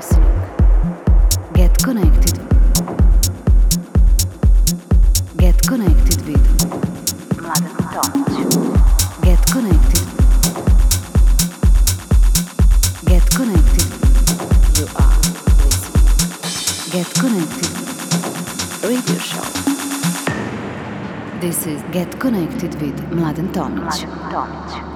listening. Get connected. Get connected with Mladen Tomic. Get connected. Get connected. You are listening. Get connected. Radio show. This is Get Connected with Mladen Tomic. Mladen Tomic.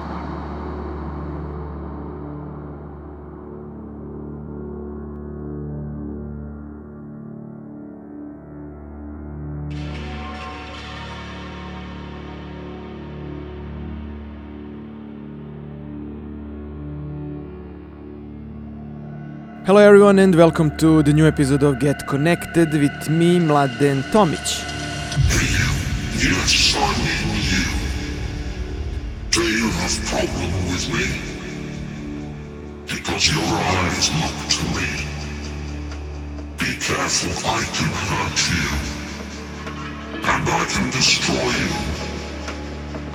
Hello everyone and welcome to the new episode of Get Connected with me, Mladen Tomic. Hey you, yes, I mean you. Do you have problem with me? Because your eyes look to me. Be careful, I can hurt you. And I can destroy you.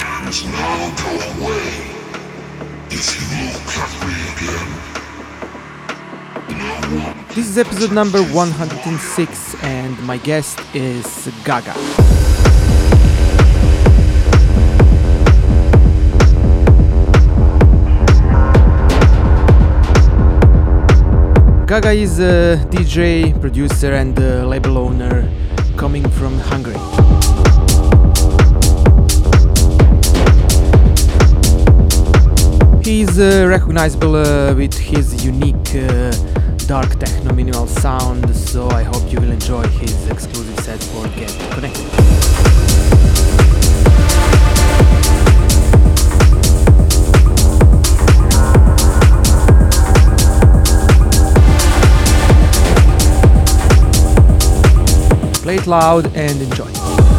And now go away. If you look at me again. This is episode number 106 and my guest is Gaga. Gaga is a DJ, producer, and label owner coming from Hungary. He is uh, recognizable uh, with his unique uh, dark techno minimal sound, so I hope you will enjoy his exclusive set for Get Connected. Play it loud and enjoy.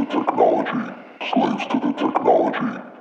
the technology, slaves to the technology.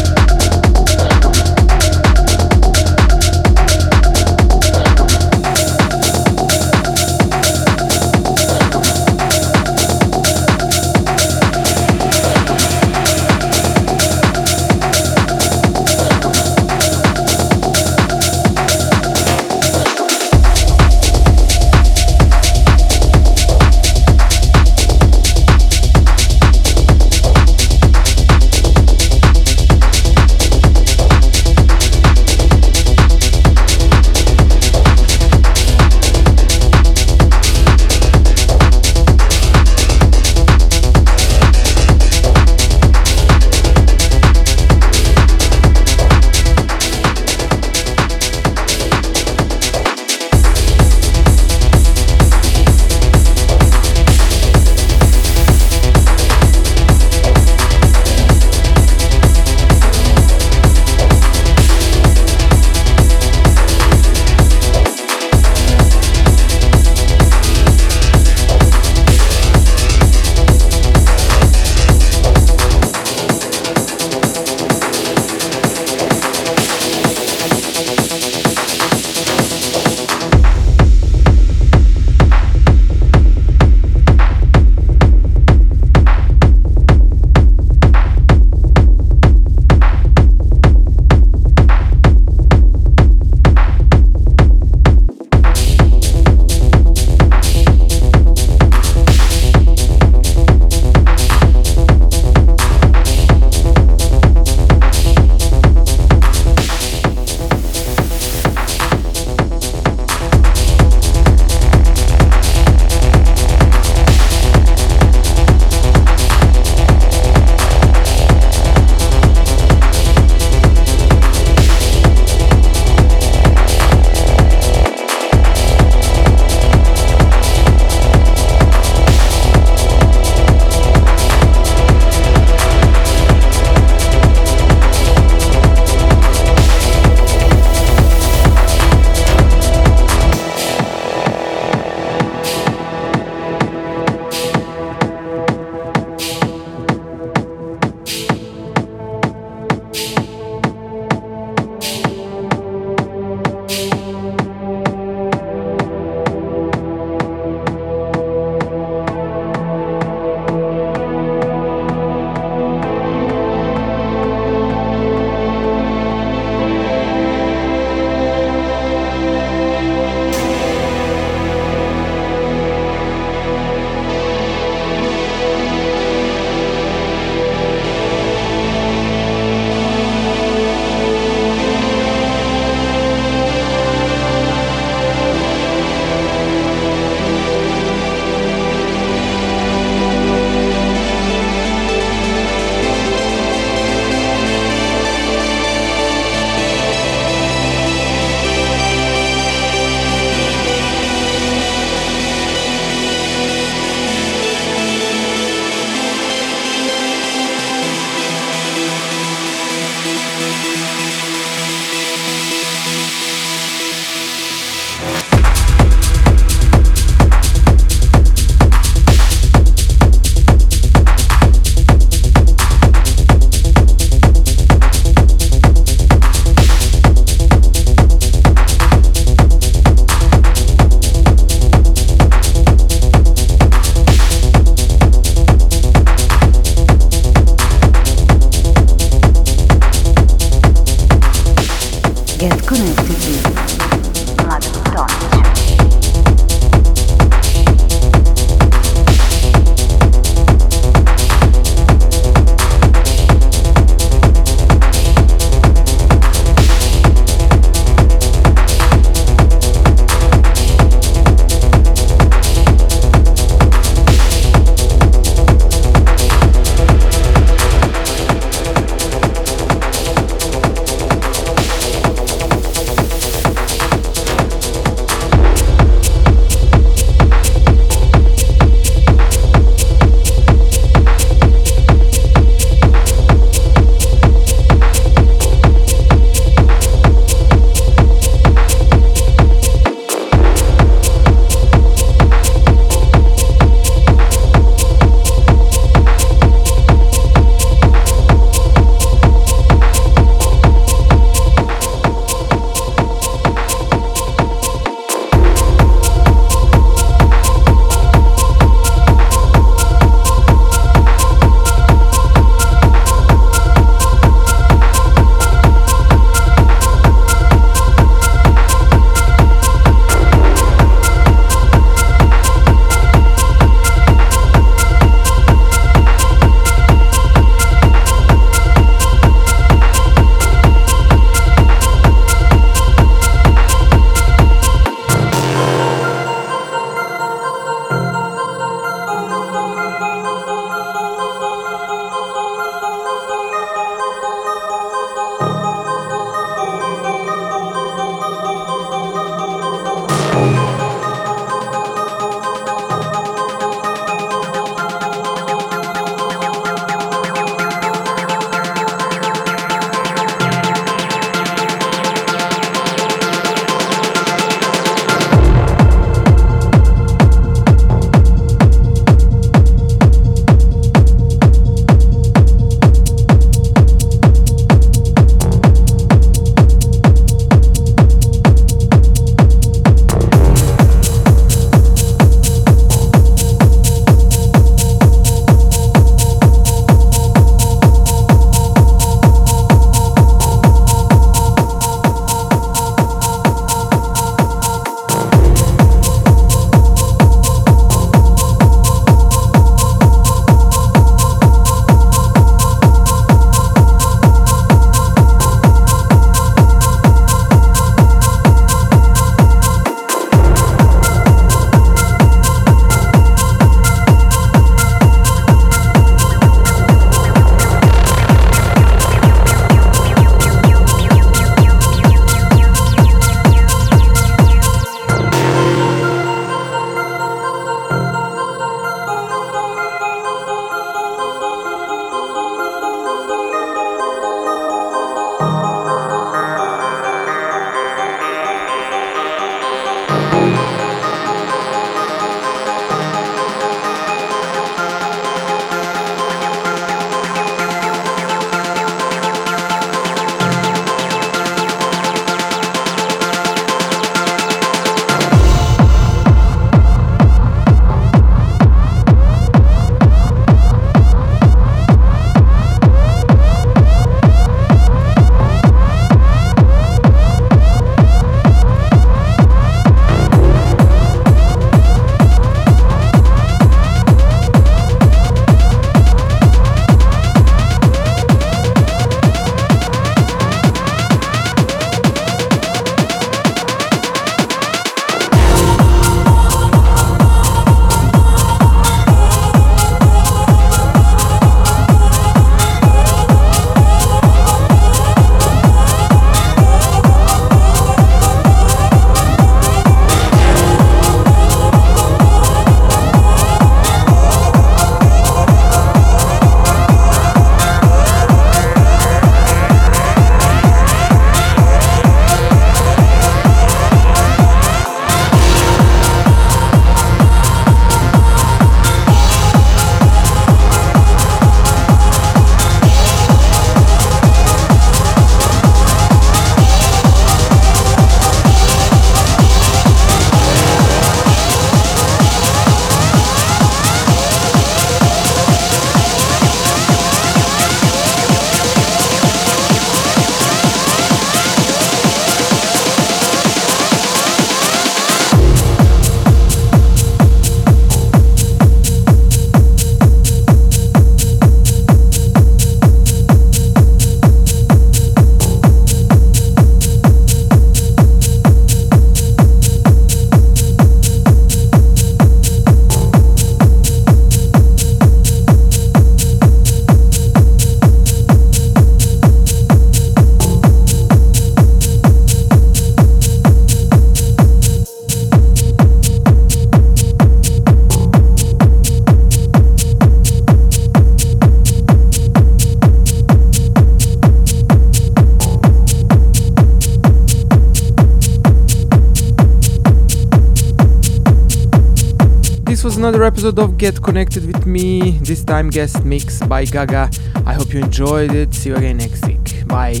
Episode of Get Connected with me, this time guest mix by Gaga. I hope you enjoyed it. See you again next week. Bye.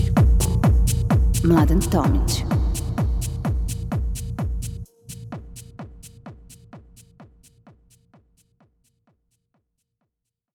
Mladen Tomic.